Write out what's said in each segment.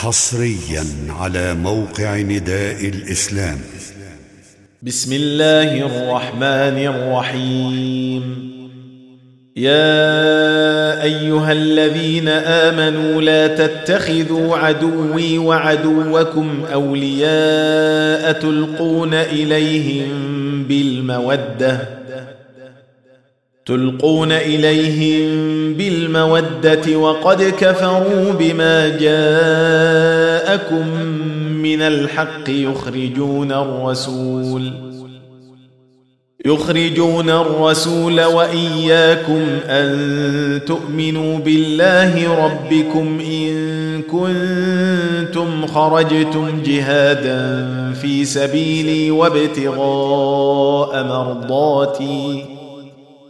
حصريا على موقع نداء الإسلام. بسم الله الرحمن الرحيم. يا أيها الذين آمنوا لا تتخذوا عدوي وعدوكم أولياء تلقون إليهم بالمودة. تلقون إليهم بالمودة وقد كفروا بما جاءكم من الحق يخرجون الرسول يخرجون الرسول وإياكم أن تؤمنوا بالله ربكم إن كنتم خرجتم جهادا في سبيلي وابتغاء مرضاتي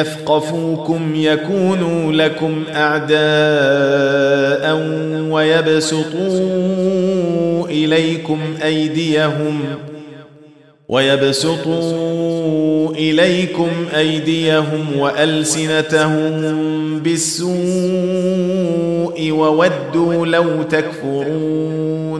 يثقفوكم يكونوا لكم أعداء ويبسطوا إليكم أيديهم ويبسطوا إليكم أيديهم وألسنتهم بالسوء وودوا لو تكفرون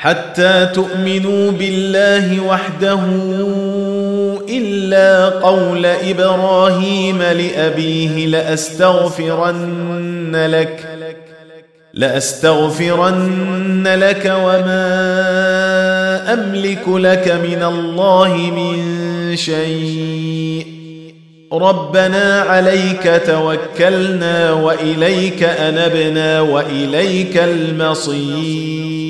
حتى تؤمنوا بالله وحده إلا قول إبراهيم لأبيه لأستغفرن لك لأستغفرن لك وما أملك لك من الله من شيء. ربنا عليك توكلنا وإليك أنبنا وإليك المصير.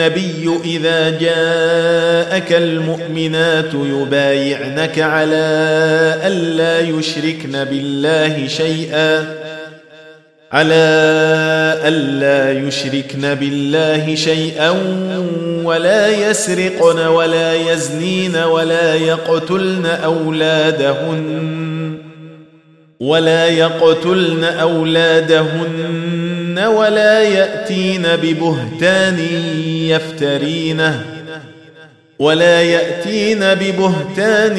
النبي إذا جاءك المؤمنات يبايعنك على الا يشركن بالله شيئا على الا يشركن بالله شيئا ولا يسرقن ولا يزنين ولا يقتلن أولادهن ولا يقتلن أولادهن ولا يأتين ببهتان يفترينه ولا يأتين ببهتان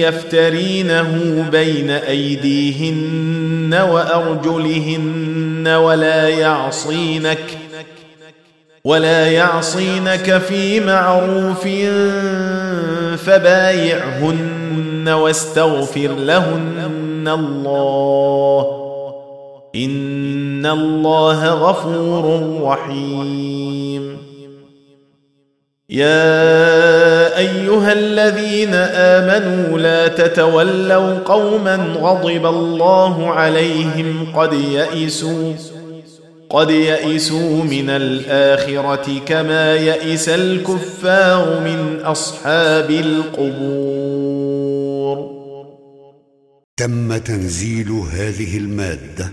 يفترينه بين أيديهن وأرجلهن ولا يعصينك ولا يعصينك في معروف فبايعهن واستغفر لهن الله ان الله غفور رحيم يا ايها الذين امنوا لا تتولوا قوما غضب الله عليهم قد يئسوا قد يئسوا من الاخره كما يئس الكفار من اصحاب القبور تم تنزيل هذه المادة